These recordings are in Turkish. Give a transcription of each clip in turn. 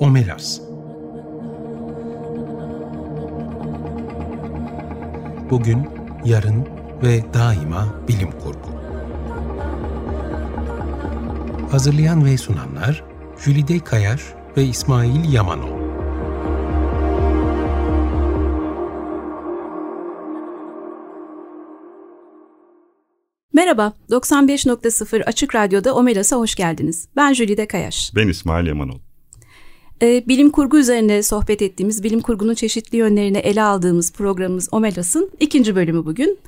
Omelas Bugün, yarın ve daima bilim kurgu. Hazırlayan ve sunanlar Jülide Kayar ve İsmail Yamanol. Merhaba, 95.0 Açık Radyo'da Omelas'a hoş geldiniz. Ben Jülide Kayaş. Ben İsmail Yamanol. Ee, bilim kurgu üzerine sohbet ettiğimiz, bilim kurgunun çeşitli yönlerini ele aldığımız programımız Omelas'ın ikinci bölümü bugün.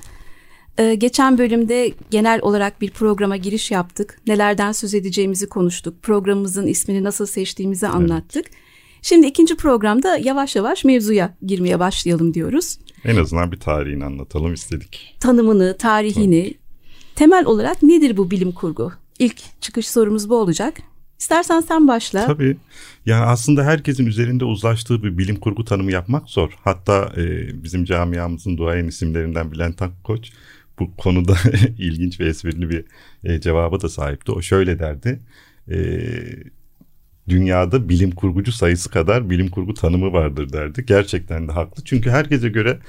Ee, geçen bölümde genel olarak bir programa giriş yaptık. Nelerden söz edeceğimizi konuştuk. Programımızın ismini nasıl seçtiğimizi anlattık. Evet. Şimdi ikinci programda yavaş yavaş mevzuya girmeye başlayalım diyoruz. En azından bir tarihini anlatalım istedik. Tanımını, tarihini, Tabii. temel olarak nedir bu bilim kurgu? İlk çıkış sorumuz bu olacak. İstersen sen başla. Tabii. Yani aslında herkesin üzerinde uzlaştığı bir bilim kurgu tanımı yapmak zor. Hatta e, bizim camiamızın duayen isimlerinden Bülent Akkoç bu konuda ilginç ve esprili bir e, cevaba da sahipti. O şöyle derdi. E, dünyada bilim kurgucu sayısı kadar bilim kurgu tanımı vardır derdi. Gerçekten de haklı. Çünkü herkese göre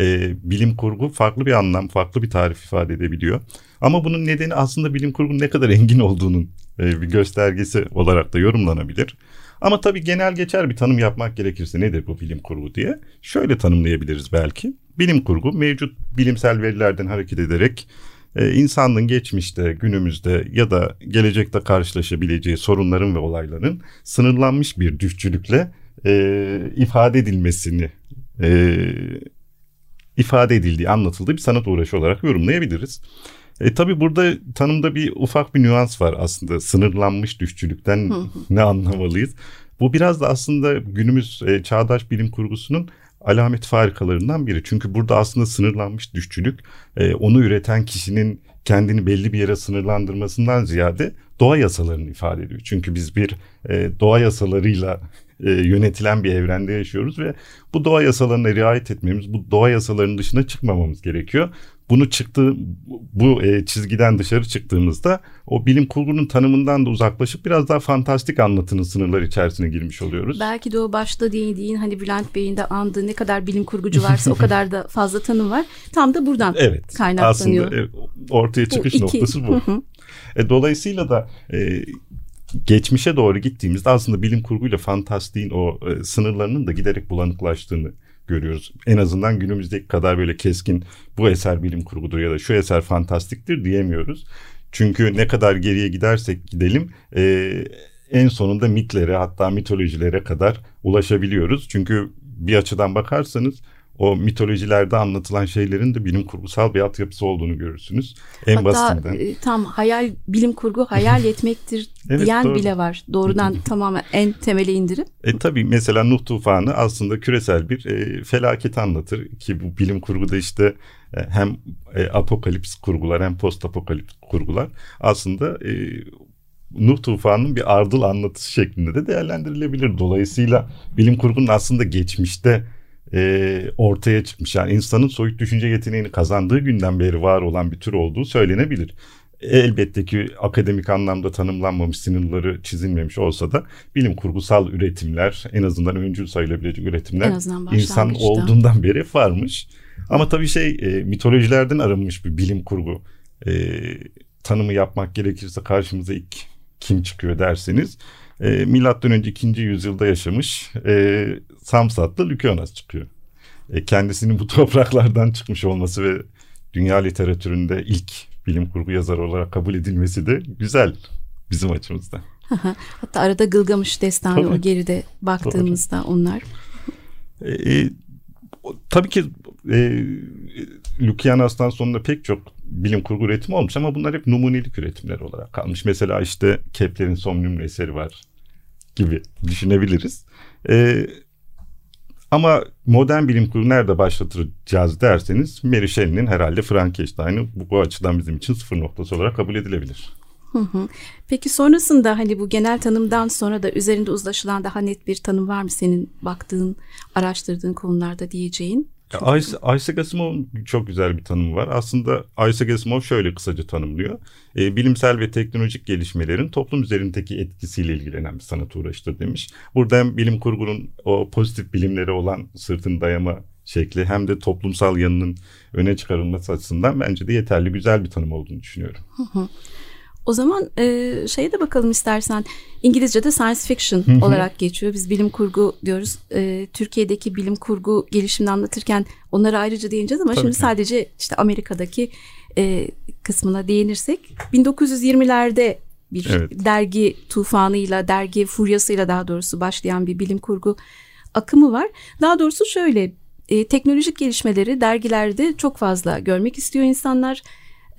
e, bilim kurgu farklı bir anlam, farklı bir tarif ifade edebiliyor. Ama bunun nedeni aslında bilim kurgunun ne kadar engin olduğunun e, bir göstergesi olarak da yorumlanabilir. Ama tabii genel geçer bir tanım yapmak gerekirse nedir bu bilim kurgu diye şöyle tanımlayabiliriz belki. Bilim kurgu mevcut bilimsel verilerden hareket ederek e, insanlığın geçmişte, günümüzde ya da gelecekte karşılaşabileceği sorunların ve olayların sınırlanmış bir düşçülükle e, ifade edilmesini e, ifade edildiği, anlatıldığı bir sanat uğraşı olarak yorumlayabiliriz. E tabi burada tanımda bir ufak bir nüans var aslında. Sınırlanmış düşçülükten ne anlamalıyız? Bu biraz da aslında günümüz e, çağdaş bilim kurgusunun alamet farikalarından biri. Çünkü burada aslında sınırlanmış düşçülük e, onu üreten kişinin kendini belli bir yere sınırlandırmasından ziyade doğa yasalarını ifade ediyor. Çünkü biz bir e, doğa yasalarıyla e, yönetilen bir evrende yaşıyoruz ve bu doğa yasalarına riayet etmemiz, bu doğa yasalarının dışına çıkmamamız gerekiyor bunu çıktı bu e, çizgiden dışarı çıktığımızda o bilim kurgunun tanımından da uzaklaşıp biraz daha fantastik anlatının sınırları içerisine girmiş oluyoruz. Belki de o başta değindiğin hani Bülent Bey'in de andığı ne kadar bilim kurgucu varsa o kadar da fazla tanım var. Tam da buradan evet, kaynaklanıyor. Aslında e, ortaya çıkış bu noktası bu. e, dolayısıyla da e, geçmişe doğru gittiğimizde aslında bilim kurguyla fantastiğin o e, sınırlarının da giderek bulanıklaştığını görüyoruz. En azından günümüzdeki kadar böyle keskin bu eser bilim kurgudur ya da şu eser fantastiktir diyemiyoruz. Çünkü ne kadar geriye gidersek gidelim e, en sonunda mitlere hatta mitolojilere kadar ulaşabiliyoruz. Çünkü bir açıdan bakarsanız o mitolojilerde anlatılan şeylerin de bilim kurgusal bir altyapısı olduğunu görürsünüz. En Hatta basitinden. E, tam hayal bilim kurgu hayal etmektir evet, diyen doğru. bile var. Doğrudan tamamen en temele indirip. E tabii mesela Nuh tufanı aslında küresel bir e, felaket anlatır ki bu bilim kurguda işte e, hem e, apokalips kurgular hem post apokalips kurgular aslında e, Nuh tufanının bir ardıl anlatısı şeklinde de değerlendirilebilir. Dolayısıyla bilim kurgunun aslında geçmişte e, ortaya çıkmış. Yani insanın soyut düşünce yeteneğini kazandığı günden beri var olan bir tür olduğu söylenebilir. Elbette ki akademik anlamda tanımlanmamış sınırları çizilmemiş olsa da bilim kurgusal üretimler en azından öncül sayılabilecek üretimler insan olduğundan beri varmış. Ama tabii şey e, mitolojilerden arınmış bir bilim kurgu e, tanımı yapmak gerekirse karşımıza ilk kim çıkıyor derseniz e, milattan önce 2. yüzyılda yaşamış e, Samsatlı Lükyonas çıkıyor. E, kendisinin bu topraklardan çıkmış olması ve dünya literatüründe ilk bilim kurgu yazarı olarak kabul edilmesi de güzel bizim açımızdan. Hatta arada Gılgamış destanı tabii. o geride baktığımızda Doğru. onlar. E, e, tabii ki e, Lükyanas'tan sonra pek çok bilim kurgu üretimi olmuş ama bunlar hep numunelik üretimler olarak kalmış. Mesela işte Kepler'in Somnium eseri var gibi düşünebiliriz. E, ama modern bilim kurgu nerede başlatacağız derseniz Mary Shelley'nin herhalde Frankenstein'ı bu, bu açıdan bizim için sıfır noktası olarak kabul edilebilir. Peki sonrasında hani bu genel tanımdan sonra da üzerinde uzlaşılan daha net bir tanım var mı senin baktığın, araştırdığın konularda diyeceğin? Isaac Asimov'un çok güzel bir tanımı var. Aslında Isaac Asimov şöyle kısaca tanımlıyor. E, bilimsel ve teknolojik gelişmelerin toplum üzerindeki etkisiyle ilgilenen bir sanat uğraşıdır demiş. Burada hem bilim kurgunun o pozitif bilimlere olan sırtını dayama şekli hem de toplumsal yanının öne çıkarılması açısından bence de yeterli güzel bir tanım olduğunu düşünüyorum. O zaman e, şeye de bakalım istersen. İngilizce'de science fiction olarak geçiyor. Biz bilim kurgu diyoruz. E, Türkiye'deki bilim kurgu gelişimini anlatırken onlara ayrıca değineceğiz ama Tabii şimdi ki. sadece işte Amerika'daki e, kısmına değinirsek 1920'lerde bir evet. dergi tufanıyla, dergi furyasıyla daha doğrusu başlayan bir bilim kurgu akımı var. Daha doğrusu şöyle e, teknolojik gelişmeleri dergilerde çok fazla görmek istiyor insanlar.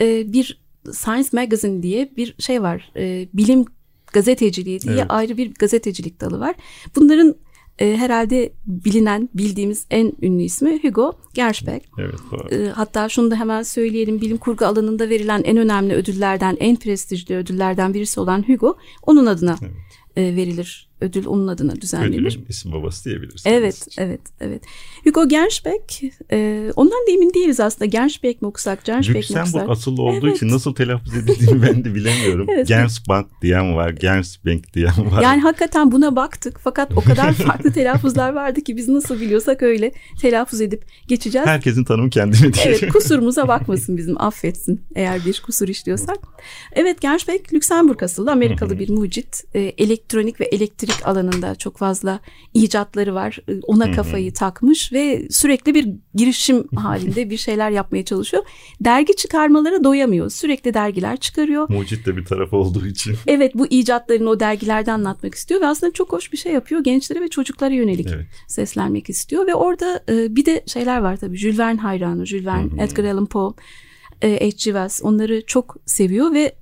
E, bir Science Magazine diye bir şey var. E, bilim gazeteciliği diye evet. ayrı bir gazetecilik dalı var. Bunların e, herhalde bilinen, bildiğimiz en ünlü ismi Hugo Gernsback. Evet, doğru. E, hatta şunu da hemen söyleyelim. Bilim kurgu alanında verilen en önemli ödüllerden, en prestijli ödüllerden birisi olan Hugo onun adına evet. e, verilir ödül onun adına düzenlenir. Ödülün isim babası diyebiliriz. Evet, evet, evet. Hugo Gernsback, e, ondan da emin değiliz aslında. Gernsback mi okusak, Gernsback mi okusak? Lüksemburg asıllı olduğu evet. için nasıl telaffuz edildiğini ben de bilemiyorum. evet. Gernsbank diyen var, Gernsbank diyen var. Yani hakikaten buna baktık fakat o kadar farklı telaffuzlar vardı ki biz nasıl biliyorsak öyle telaffuz edip geçeceğiz. Herkesin tanımı kendine diye. Evet, kusurumuza bakmasın bizim, affetsin eğer bir kusur işliyorsak. Evet, Gernsback Lüksemburg asıllı Amerikalı bir mucit, e, elektronik ve elektrik elektrik alanında çok fazla icatları var. Ee, ona kafayı takmış ve sürekli bir girişim halinde bir şeyler yapmaya çalışıyor. Dergi çıkarmalara doyamıyor. Sürekli dergiler çıkarıyor. Mucit de bir taraf olduğu için. Evet bu icatlarını o dergilerde anlatmak istiyor ve aslında çok hoş bir şey yapıyor. Gençlere ve çocuklara yönelik evet. seslenmek istiyor ve orada e, bir de şeyler var tabii. Jules Verne hayranı. Jules Verne, Edgar Allan Poe, e, H.G. Wells onları çok seviyor ve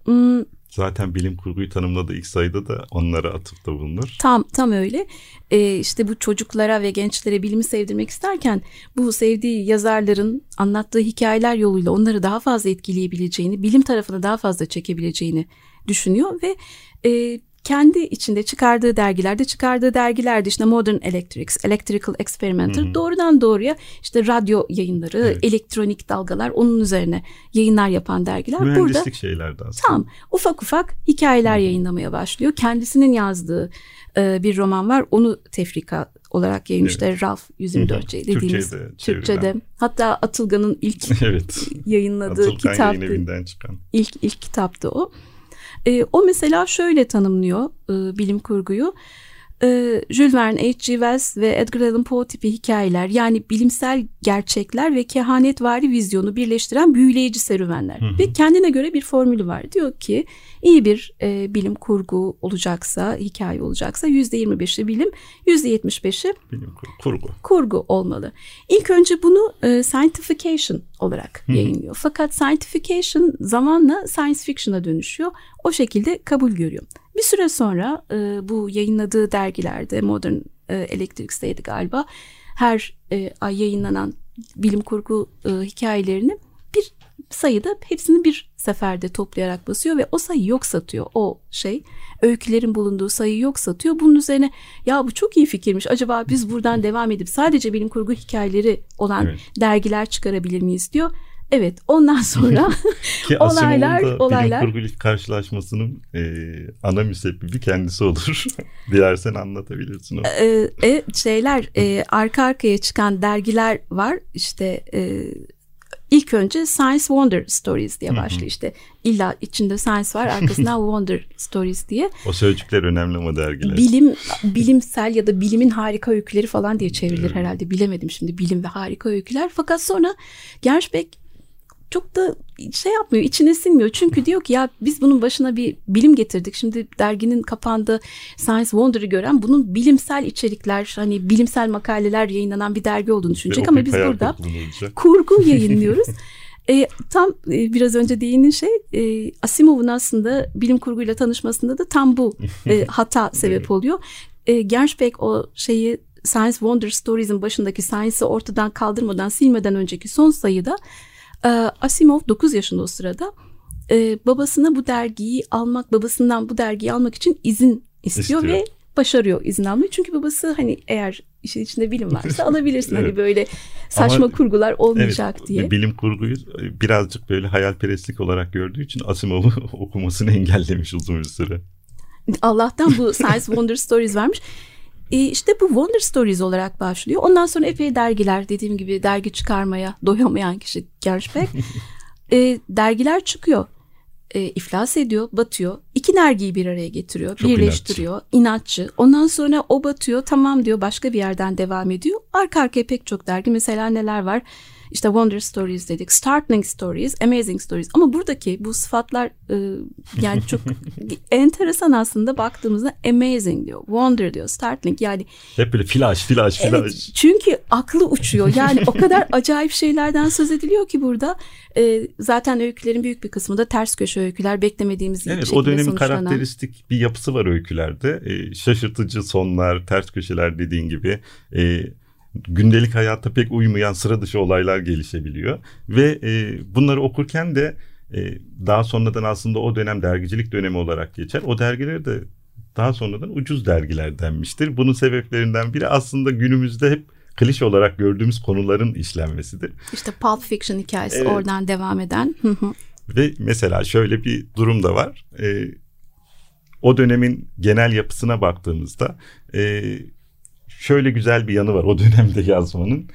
Zaten bilim kurguyu tanımladığı ilk sayıda da onlara atıfta bulunur. Tam tam öyle. Ee, işte bu çocuklara ve gençlere bilimi sevdirmek isterken bu sevdiği yazarların anlattığı hikayeler yoluyla onları daha fazla etkileyebileceğini, bilim tarafını daha fazla çekebileceğini düşünüyor ve e, kendi içinde çıkardığı dergilerde çıkardığı dergilerde işte Modern Electrics, Electrical Experimenter hı hı. doğrudan doğruya işte radyo yayınları, evet. elektronik dalgalar onun üzerine yayınlar yapan dergiler. Mühendislik Burada, şeylerdi aslında. Tam ufak ufak hikayeler hı. yayınlamaya başlıyor. Kendisinin yazdığı e, bir roman var. Onu tefrika olarak yayınlamışlar. Evet. Ralph 124C dediğimiz Türkçe'de, Türkçe'de. Hatta Atılgan'ın ilk evet. yayınladığı Atılgan kitaptı. çıkan. İlk ilk kitaptı o. E, o mesela şöyle tanımlıyor e, bilim kurguyu. E, Jules Verne, H.G. Wells ve Edgar Allan Poe tipi hikayeler yani bilimsel gerçekler ve kehanetvari vizyonu birleştiren büyüleyici serüvenler. Hı hı. Ve kendine göre bir formülü var. Diyor ki iyi bir e, bilim kurgu olacaksa, hikaye olacaksa yüzde yirmi beşi bilim, yüzde yetmiş beşi kurgu. kurgu olmalı. İlk önce bunu e, scientification olarak hı hı. yayınlıyor. Fakat scientification zamanla science fiction'a dönüşüyor. O şekilde kabul görüyor. Bir süre sonra e, bu yayınladığı dergilerde Modern e, Electrics'teydi galiba her e, ay yayınlanan bilim kurgu e, hikayelerini bir sayıda hepsini bir seferde toplayarak basıyor ve o sayı yok satıyor. O şey öykülerin bulunduğu sayı yok satıyor. Bunun üzerine ya bu çok iyi fikirmiş acaba biz buradan devam edip sadece bilim kurgu hikayeleri olan evet. dergiler çıkarabilir miyiz? diyor Evet ondan sonra Ki olaylar olaylar bilim kurgu ilk karşılaşmasının e, ana müsebbibi kendisi olur. Dilersen anlatabilirsin onu. Ee, e, şeyler e, arka arkaya çıkan dergiler var işte e, ilk önce Science Wonder Stories diye başlıyor işte illa içinde science var arkasından Wonder Stories diye. O sözcükler önemli ama dergiler. Bilim bilimsel ya da bilimin harika öyküleri falan diye çevrilir evet. herhalde bilemedim şimdi bilim ve harika öyküler fakat sonra Gershbeck çok da şey yapmıyor, içine sinmiyor. Çünkü diyor ki ya biz bunun başına bir bilim getirdik. Şimdi derginin kapağında Science Wonder'ı gören bunun bilimsel içerikler, hani bilimsel makaleler yayınlanan bir dergi olduğunu düşünecek. Ama biz burada kurgu yayınlıyoruz. E, tam e, biraz önce değinin şey e, Asimov'un aslında bilim kurguyla tanışmasında da tam bu e, hata sebep oluyor. E, Gershbeck o şeyi Science Wonder Stories'in başındaki Science'ı ortadan kaldırmadan silmeden önceki son sayıda Asimov 9 yaşında o sırada e, babasına bu dergiyi almak, babasından bu dergiyi almak için izin istiyor, istiyor. ve başarıyor izin almayı. Çünkü babası hani eğer işin içinde bilim varsa alabilirsin. evet. Hani böyle saçma Ama, kurgular olmayacak evet, diye. Bilim kurguyu birazcık böyle hayalperestlik olarak gördüğü için Asimov'u okumasını engellemiş uzun bir süre. Allah'tan bu Science Wonder Stories vermiş. E işte bu Wonder Stories olarak başlıyor. Ondan sonra epey dergiler dediğim gibi dergi çıkarmaya doyamayan kişi Gershbeck. e, dergiler çıkıyor. E, iflas ediyor, batıyor. İki dergiyi bir araya getiriyor, Çok birleştiriyor. Inatçı. inatçı. Ondan sonra o batıyor, tamam diyor, başka bir yerden devam ediyor. Arka arkaya pek çok dergi. Mesela neler var? İşte Wonder Stories dedik, Startling Stories, Amazing Stories. Ama buradaki bu sıfatlar e, yani çok enteresan aslında baktığımızda Amazing diyor, Wonder diyor, Startling yani. Hep böyle flash, flash, flash. Evet, çünkü aklı uçuyor. Yani o kadar acayip şeylerden söz ediliyor ki burada. E, zaten öykülerin büyük bir kısmı da ters köşe öyküler, beklemediğimiz evet, şekilde o dönemin sonuçlanan. karakteristik bir yapısı var öykülerde. E, şaşırtıcı sonlar, ters köşeler dediğin gibi. E, gündelik hayatta pek uymayan sıra dışı olaylar gelişebiliyor. Ve e, bunları okurken de e, daha sonradan aslında o dönem dergicilik dönemi olarak geçer. O dergileri de daha sonradan ucuz dergiler denmiştir. Bunun sebeplerinden biri aslında günümüzde hep klişe olarak gördüğümüz konuların işlenmesidir. İşte Pulp Fiction hikayesi evet. oradan devam eden. Ve mesela şöyle bir durum da var. E, o dönemin genel yapısına baktığımızda e, şöyle güzel bir yanı var o dönemde yazmanın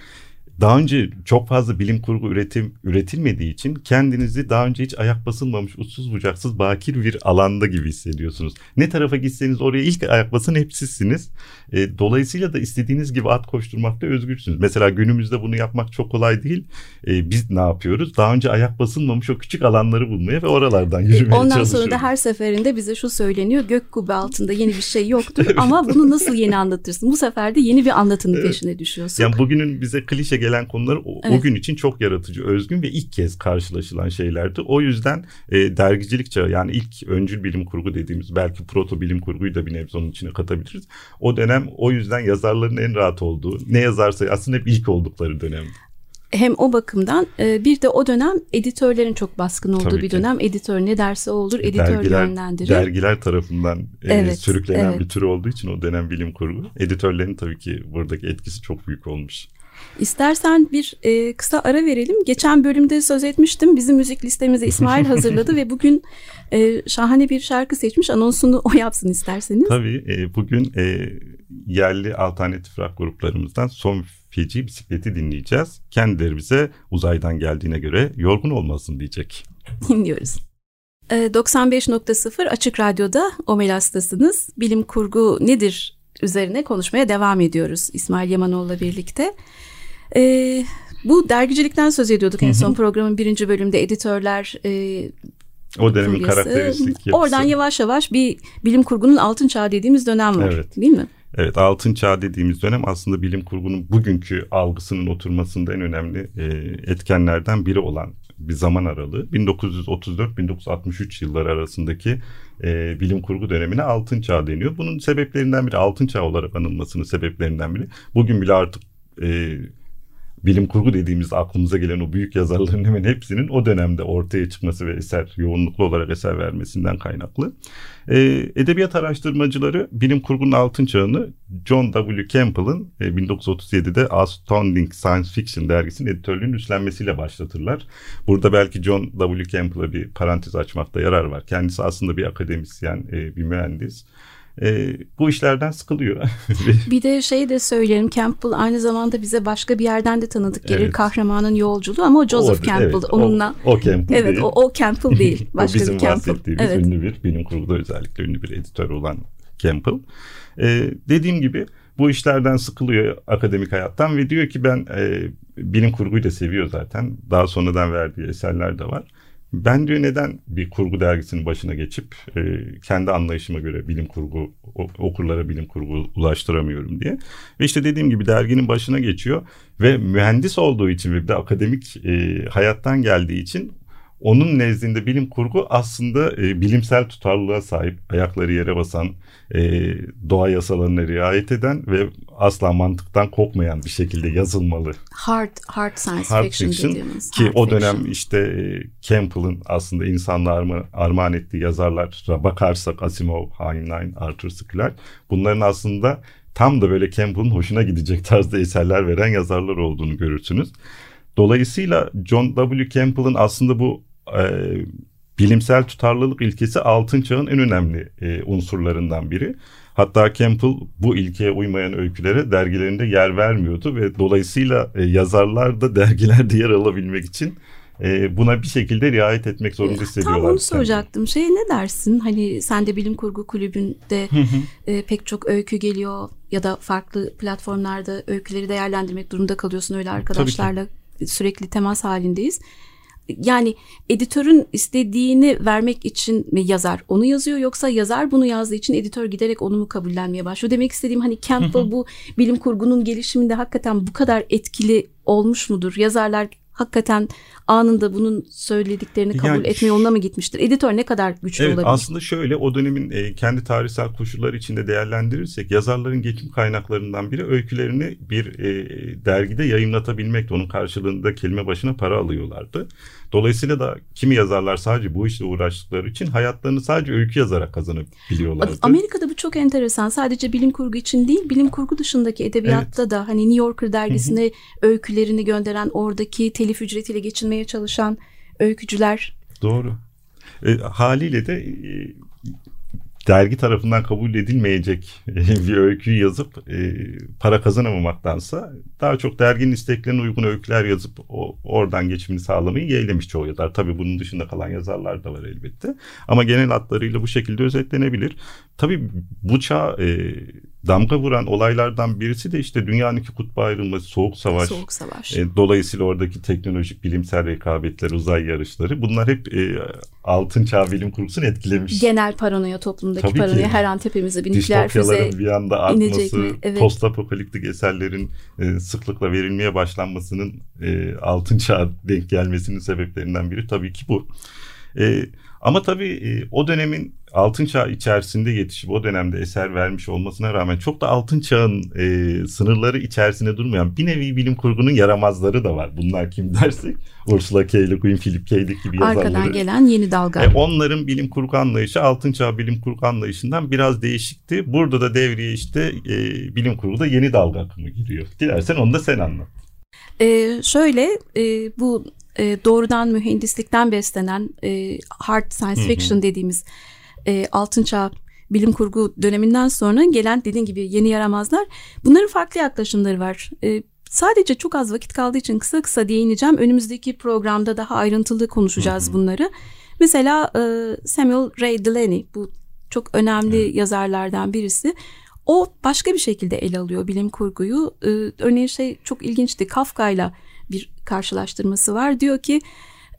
daha önce çok fazla bilim kurgu üretim üretilmediği için kendinizi daha önce hiç ayak basılmamış uçsuz bucaksız bakir bir alanda gibi hissediyorsunuz. Ne tarafa gitseniz oraya ilk ayak basın hep sizsiniz. E, dolayısıyla da istediğiniz gibi at koşturmakta özgürsünüz. Mesela günümüzde bunu yapmak çok kolay değil. E, biz ne yapıyoruz? Daha önce ayak basılmamış o küçük alanları bulmaya ve oralardan yürümeye Ondan çalışıyoruz. Ondan sonra da her seferinde bize şu söyleniyor. Gök kubbe altında yeni bir şey yoktur ama bunu nasıl yeni anlatırsın? Bu sefer de yeni bir anlatının peşine düşüyorsun. Yani bugünün bize klişe gelen gelen konular o, evet. o gün için çok yaratıcı, özgün ve ilk kez karşılaşılan şeylerdi. O yüzden e, dergicilik çağı yani ilk öncül bilim kurgu dediğimiz belki proto bilim kurguyu da bir nebze onun içine katabiliriz. O dönem o yüzden yazarların en rahat olduğu, ne yazarsa aslında hep ilk oldukları dönem hem o bakımdan e, bir de o dönem editörlerin çok baskın olduğu Tabii bir dönem. Editör ne derse olur, editör dergiler, yönlendirir. Dergiler tarafından e, evet, sürüklenen evet. bir tür olduğu için o dönem bilim kurgu. Editörlerin tabii ki buradaki etkisi çok büyük olmuş. İstersen bir e, kısa ara verelim. Geçen bölümde söz etmiştim. Bizim müzik listemizi İsmail hazırladı ve bugün e, şahane bir şarkı seçmiş. Anonsunu o yapsın isterseniz. Tabii. E, bugün e, yerli alternatif rock gruplarımızdan Son Feci Bisikleti dinleyeceğiz. Kendileri bize uzaydan geldiğine göre yorgun olmasın diyecek. Dinliyoruz. 95.0 Açık Radyo'da Omelas'tasınız. Bilim kurgu nedir üzerine konuşmaya devam ediyoruz İsmail Yamanoğlu'la birlikte. E, bu dergicilikten söz ediyorduk en son programın birinci bölümde editörler e, o dönemin furyası. karakteristik yapısı. Oradan yavaş yavaş bir bilim kurgunun altın çağı dediğimiz dönem var evet. değil mi? Evet altın çağ dediğimiz dönem aslında bilim kurgunun bugünkü algısının oturmasında en önemli e, etkenlerden biri olan bir zaman aralığı. 1934-1963 yılları arasındaki e, bilim kurgu dönemine altın çağ deniyor. Bunun sebeplerinden biri altın çağ olarak anılmasının sebeplerinden biri. Bugün bile artık e, bilim kurgu dediğimiz aklımıza gelen o büyük yazarların hemen hepsinin o dönemde ortaya çıkması ve eser yoğunluklu olarak eser vermesinden kaynaklı. Ee, edebiyat araştırmacıları bilim kurgunun altın çağını John W. Campbell'ın e, 1937'de Astounding Science Fiction dergisinin editörlüğünün üstlenmesiyle başlatırlar. Burada belki John W. Campbell'a bir parantez açmakta yarar var. Kendisi aslında bir akademisyen, e, bir mühendis e, bu işlerden sıkılıyor. bir de şey de söyleyelim Campbell aynı zamanda bize başka bir yerden de tanıdık gelir evet. kahramanın yolculuğu ama o Joseph o, Campbell evet, onunla. O, o Campbell evet, değil. O, o Campbell değil. Başka o bizim bir Campbell. bahsettiğimiz evet. ünlü bir bilim kurguda özellikle ünlü bir editör olan Campbell. Ee, dediğim gibi bu işlerden sıkılıyor akademik hayattan ve diyor ki ben e, bilim kurguyu da seviyor zaten. Daha sonradan verdiği eserler de var. Ben diyor neden bir kurgu dergisinin başına geçip e, kendi anlayışıma göre bilim kurgu okurlara bilim kurgu ulaştıramıyorum diye. Ve işte dediğim gibi derginin başına geçiyor ve mühendis olduğu için ve bir de akademik e, hayattan geldiği için onun nezdinde bilim kurgu aslında e, bilimsel tutarlılığa sahip, ayakları yere basan, e, doğa yasalarına riayet eden ve asla mantıktan kopmayan bir şekilde yazılmalı. Hard hard science hard fiction, fiction dediğimiz. Ki hard o dönem fiction. işte e, Campbell'ın aslında insanlığa arma, armağan ettiği yazarlara bakarsak Asimov, Heinlein, Arthur C. Clarke bunların aslında tam da böyle Campbell'ın hoşuna gidecek tarzda eserler veren yazarlar olduğunu görürsünüz. Dolayısıyla John W. Campbell'ın aslında bu e, bilimsel tutarlılık ilkesi altın çağın en önemli e, unsurlarından biri. Hatta Campbell bu ilkeye uymayan öykülere dergilerinde yer vermiyordu ve dolayısıyla e, yazarlar da dergilerde yer alabilmek için e, buna bir şekilde riayet etmek zorunda hissediyorlar. Tam onu soracaktım. Şey ne dersin? Hani sen de bilim kurgu kulübünde e, pek çok öykü geliyor ya da farklı platformlarda öyküleri değerlendirmek durumunda kalıyorsun öyle arkadaşlarla sürekli temas halindeyiz. Yani editörün istediğini vermek için mi yazar onu yazıyor yoksa yazar bunu yazdığı için editör giderek onu mu kabullenmeye başlıyor? Demek istediğim hani Campbell bu bilim kurgunun gelişiminde hakikaten bu kadar etkili olmuş mudur? Yazarlar hakikaten anında bunun söylediklerini kabul yani, etme yoluna mı gitmiştir? Editör ne kadar güçlü evet, olabilir? Aslında şöyle o dönemin e, kendi tarihsel koşulları içinde değerlendirirsek yazarların geçim kaynaklarından biri öykülerini bir e, dergide yayınlatabilmekti. Onun karşılığında kelime başına para alıyorlardı. Dolayısıyla da kimi yazarlar sadece bu işle uğraştıkları için hayatlarını sadece öykü yazarak kazanabiliyorlardı. Amerika'da çok enteresan. Sadece bilim kurgu için değil, bilim kurgu dışındaki edebiyatta evet. da hani New Yorker dergisine öykülerini gönderen, oradaki telif ücretiyle geçinmeye çalışan öykücüler. Doğru. E, haliyle de e, dergi tarafından kabul edilmeyecek bir öyküyü yazıp e, para kazanamamaktansa daha çok derginin isteklerine uygun öyküler yazıp o, oradan geçimini sağlamayı yeğlemiş çoğu yazar. Tabii bunun dışında kalan yazarlar da var elbette. Ama genel hatlarıyla bu şekilde özetlenebilir. Tabii bu çağ e, damga vuran olaylardan birisi de işte dünyanın iki kutba ayrılması, soğuk savaş. Soğuk savaş. E, dolayısıyla oradaki teknolojik bilimsel rekabetler, uzay yarışları bunlar hep e, altın çağ bilim kurgusunu etkilemiş. Genel paranoya toplumdaki Tabii paranoya ki. her an tepemize bir nükleer füze bir anda artması, evet. post apokaliptik eserlerin e, sıklıkla verilmeye başlanmasının e, altın çağ denk gelmesinin sebeplerinden biri tabii ki bu. E, ama tabii e, o dönemin altın çağ içerisinde yetişip o dönemde eser vermiş olmasına rağmen çok da altın çağın e, sınırları içerisinde durmayan bir nevi bilim kurgunun yaramazları da var. Bunlar kim dersek Ursula K. Le Guin, Philip K. Dick gibi yazarları. Arkadan gelen yeni dalga. E, onların bilim kurgu anlayışı altın çağ bilim kurgu anlayışından biraz değişikti. Burada da devreye işte e, bilim kurguda yeni dalga akımı giriyor. Dilersen onu da sen anlat. Ee, şöyle e, bu e, doğrudan mühendislikten beslenen e, hard science fiction hı hı. dediğimiz e, altın çağ bilim kurgu döneminden sonra gelen dediğin gibi yeni yaramazlar bunların farklı yaklaşımları var. E, sadece çok az vakit kaldığı için kısa kısa değineceğim. Önümüzdeki programda daha ayrıntılı konuşacağız hı hı. bunları. Mesela e, Samuel Ray Delaney bu çok önemli evet. yazarlardan birisi. O başka bir şekilde ele alıyor bilim kurguyu. E, örneğin şey çok ilginçti. Kafka'yla bir karşılaştırması var. Diyor ki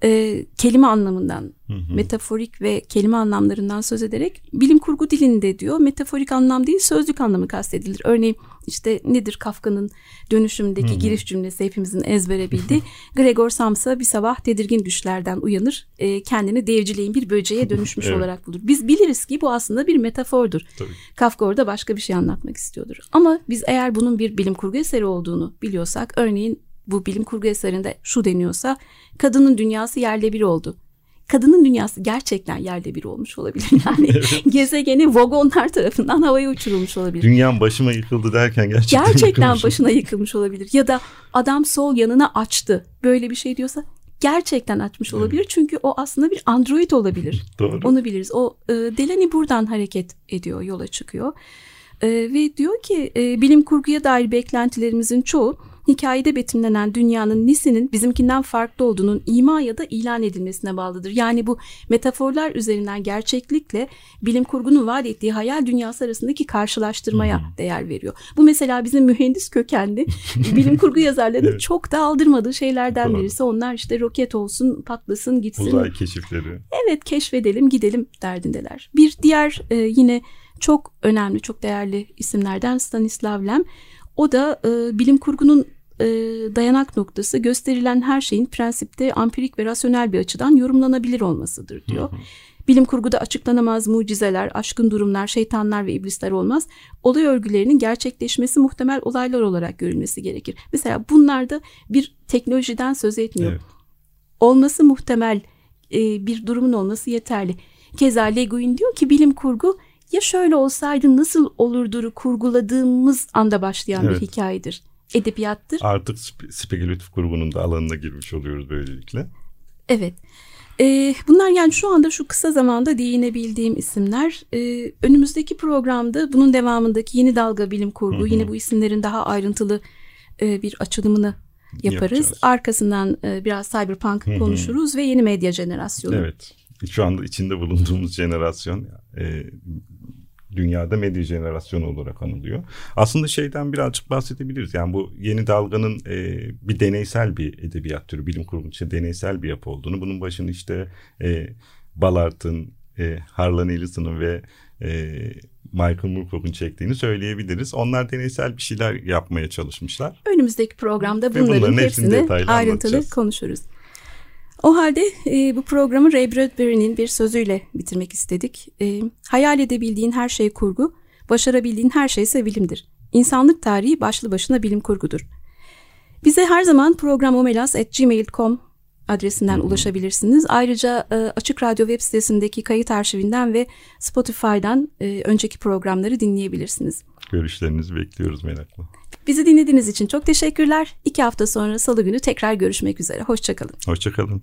e, kelime anlamından, hı hı. metaforik ve kelime anlamlarından söz ederek bilim kurgu dilinde diyor metaforik anlam değil sözlük anlamı kastedilir. Örneğin işte nedir Kafka'nın dönüşümdeki hı hı. giriş cümlesi hepimizin ezbere bildiği. Gregor Samsa bir sabah tedirgin düşlerden uyanır, e, kendini devcileyin bir böceğe dönüşmüş evet. olarak bulur. Biz biliriz ki bu aslında bir metafordur. Tabii. Kafka orada başka bir şey anlatmak istiyordur. Ama biz eğer bunun bir bilim kurgu eseri olduğunu biliyorsak, örneğin bu bilim kurgu eserinde şu deniyorsa kadının dünyası yerle bir oldu. Kadının dünyası gerçekten yerle bir olmuş olabilir. Yani evet. gezegeni vagonlar tarafından havaya uçurulmuş olabilir. Dünyam başıma yıkıldı derken gerçekten Gerçekten yıkılmış. başına yıkılmış olabilir. Ya da adam sol yanına açtı. Böyle bir şey diyorsa gerçekten açmış olabilir. Evet. Çünkü o aslında bir android olabilir. Doğru. Onu biliriz. O e, Delaney buradan hareket ediyor, yola çıkıyor. E, ve diyor ki e, bilim kurguya dair beklentilerimizin çoğu hikayede betimlenen dünyanın nisinin bizimkinden farklı olduğunun ima ya da ilan edilmesine bağlıdır. Yani bu metaforlar üzerinden gerçeklikle bilim kurgunun vaat ettiği hayal dünyası arasındaki karşılaştırmaya hmm. değer veriyor. Bu mesela bizim mühendis kökenli bilim kurgu yazarlarının evet. çok da aldırmadığı şeylerden birisi. Onlar işte roket olsun, patlasın, gitsin. Uzay keşifleri. Evet, keşfedelim, gidelim derdindeler. Bir diğer e, yine çok önemli, çok değerli isimlerden Stanislav Lem. O da e, bilim kurgunun e, dayanak noktası gösterilen her şeyin prensipte ampirik ve rasyonel bir açıdan yorumlanabilir olmasıdır diyor. Hı hı. Bilim kurguda açıklanamaz mucizeler, aşkın durumlar, şeytanlar ve iblisler olmaz. Olay örgülerinin gerçekleşmesi muhtemel olaylar olarak görülmesi gerekir. Mesela bunlarda bir teknolojiden söz etmiyor. Evet. Olması muhtemel e, bir durumun olması yeterli. Keza Le Guin diyor ki bilim kurgu ya şöyle olsaydı nasıl olurdur kurguladığımız anda başlayan Evet. bir hikayedir. Edebiyattır. Artık spe- spekülatif kurgunun da alanına girmiş oluyoruz böylelikle. Evet. Ee, bunlar yani şu anda şu kısa zamanda değinebildiğim isimler. Ee, önümüzdeki programda bunun devamındaki yeni dalga bilim kurgu, Hı hı. yine bu isimlerin daha ayrıntılı e, bir açılımını yaparız. Yapacağız. Arkasından e, biraz cyberpunk Hı hı. konuşuruz ve yeni medya jenerasyonu. Evet. Şu anda içinde bulunduğumuz jenerasyon e, dünyada medya jenerasyonu olarak anılıyor. Aslında şeyden birazcık bahsedebiliriz. Yani bu yeni dalganın e, bir deneysel bir edebiyat türü, bilim kurgunun içinde deneysel bir yapı olduğunu. Bunun başını işte e, Ballard'ın, e, Harlan Ellison'ın ve e, Michael Moorcock'un çektiğini söyleyebiliriz. Onlar deneysel bir şeyler yapmaya çalışmışlar. Önümüzdeki programda bunların bunların hepsini hepsini ayrıntılı konuşuruz. O halde e, bu programı Ray Bradbury'nin bir sözüyle bitirmek istedik. E, hayal edebildiğin her şey kurgu, başarabildiğin her şey ise bilimdir. İnsanlık tarihi başlı başına bilim kurgudur. Bize her zaman programomelas.gmail.com adresinden ulaşabilirsiniz. Ayrıca e, Açık Radyo web sitesindeki kayıt arşivinden ve Spotify'dan e, önceki programları dinleyebilirsiniz. Görüşlerinizi bekliyoruz merakla. Bizi dinlediğiniz için çok teşekkürler. İki hafta sonra salı günü tekrar görüşmek üzere. Hoşçakalın. Hoşçakalın.